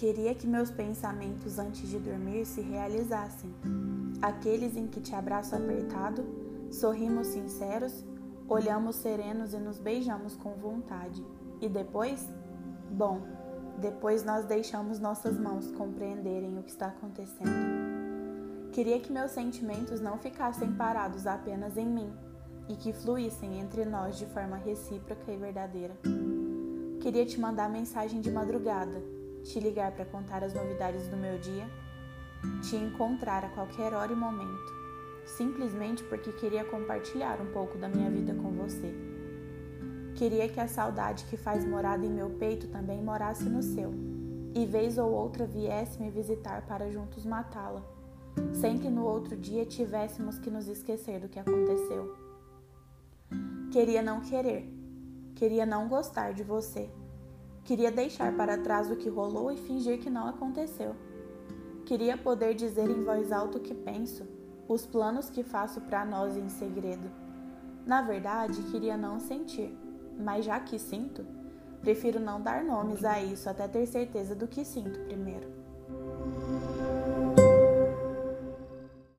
Queria que meus pensamentos antes de dormir se realizassem. Aqueles em que te abraço apertado, sorrimos sinceros, olhamos serenos e nos beijamos com vontade. E depois? Bom, depois nós deixamos nossas mãos compreenderem o que está acontecendo. Queria que meus sentimentos não ficassem parados apenas em mim e que fluíssem entre nós de forma recíproca e verdadeira. Queria te mandar mensagem de madrugada, te ligar para contar as novidades do meu dia, te encontrar a qualquer hora e momento, simplesmente porque queria compartilhar um pouco da minha vida com você. Queria que a saudade que faz morada em meu peito também morasse no seu, e vez ou outra viesse me visitar para juntos matá-la, sem que no outro dia tivéssemos que nos esquecer do que aconteceu. Queria não querer, queria não gostar de você, queria deixar para trás o que rolou e fingir que não aconteceu. Queria poder dizer em voz alta o que penso, os planos que faço para nós em segredo. Na verdade, queria não sentir mas já que sinto, prefiro não dar nomes a isso até ter certeza do que sinto primeiro.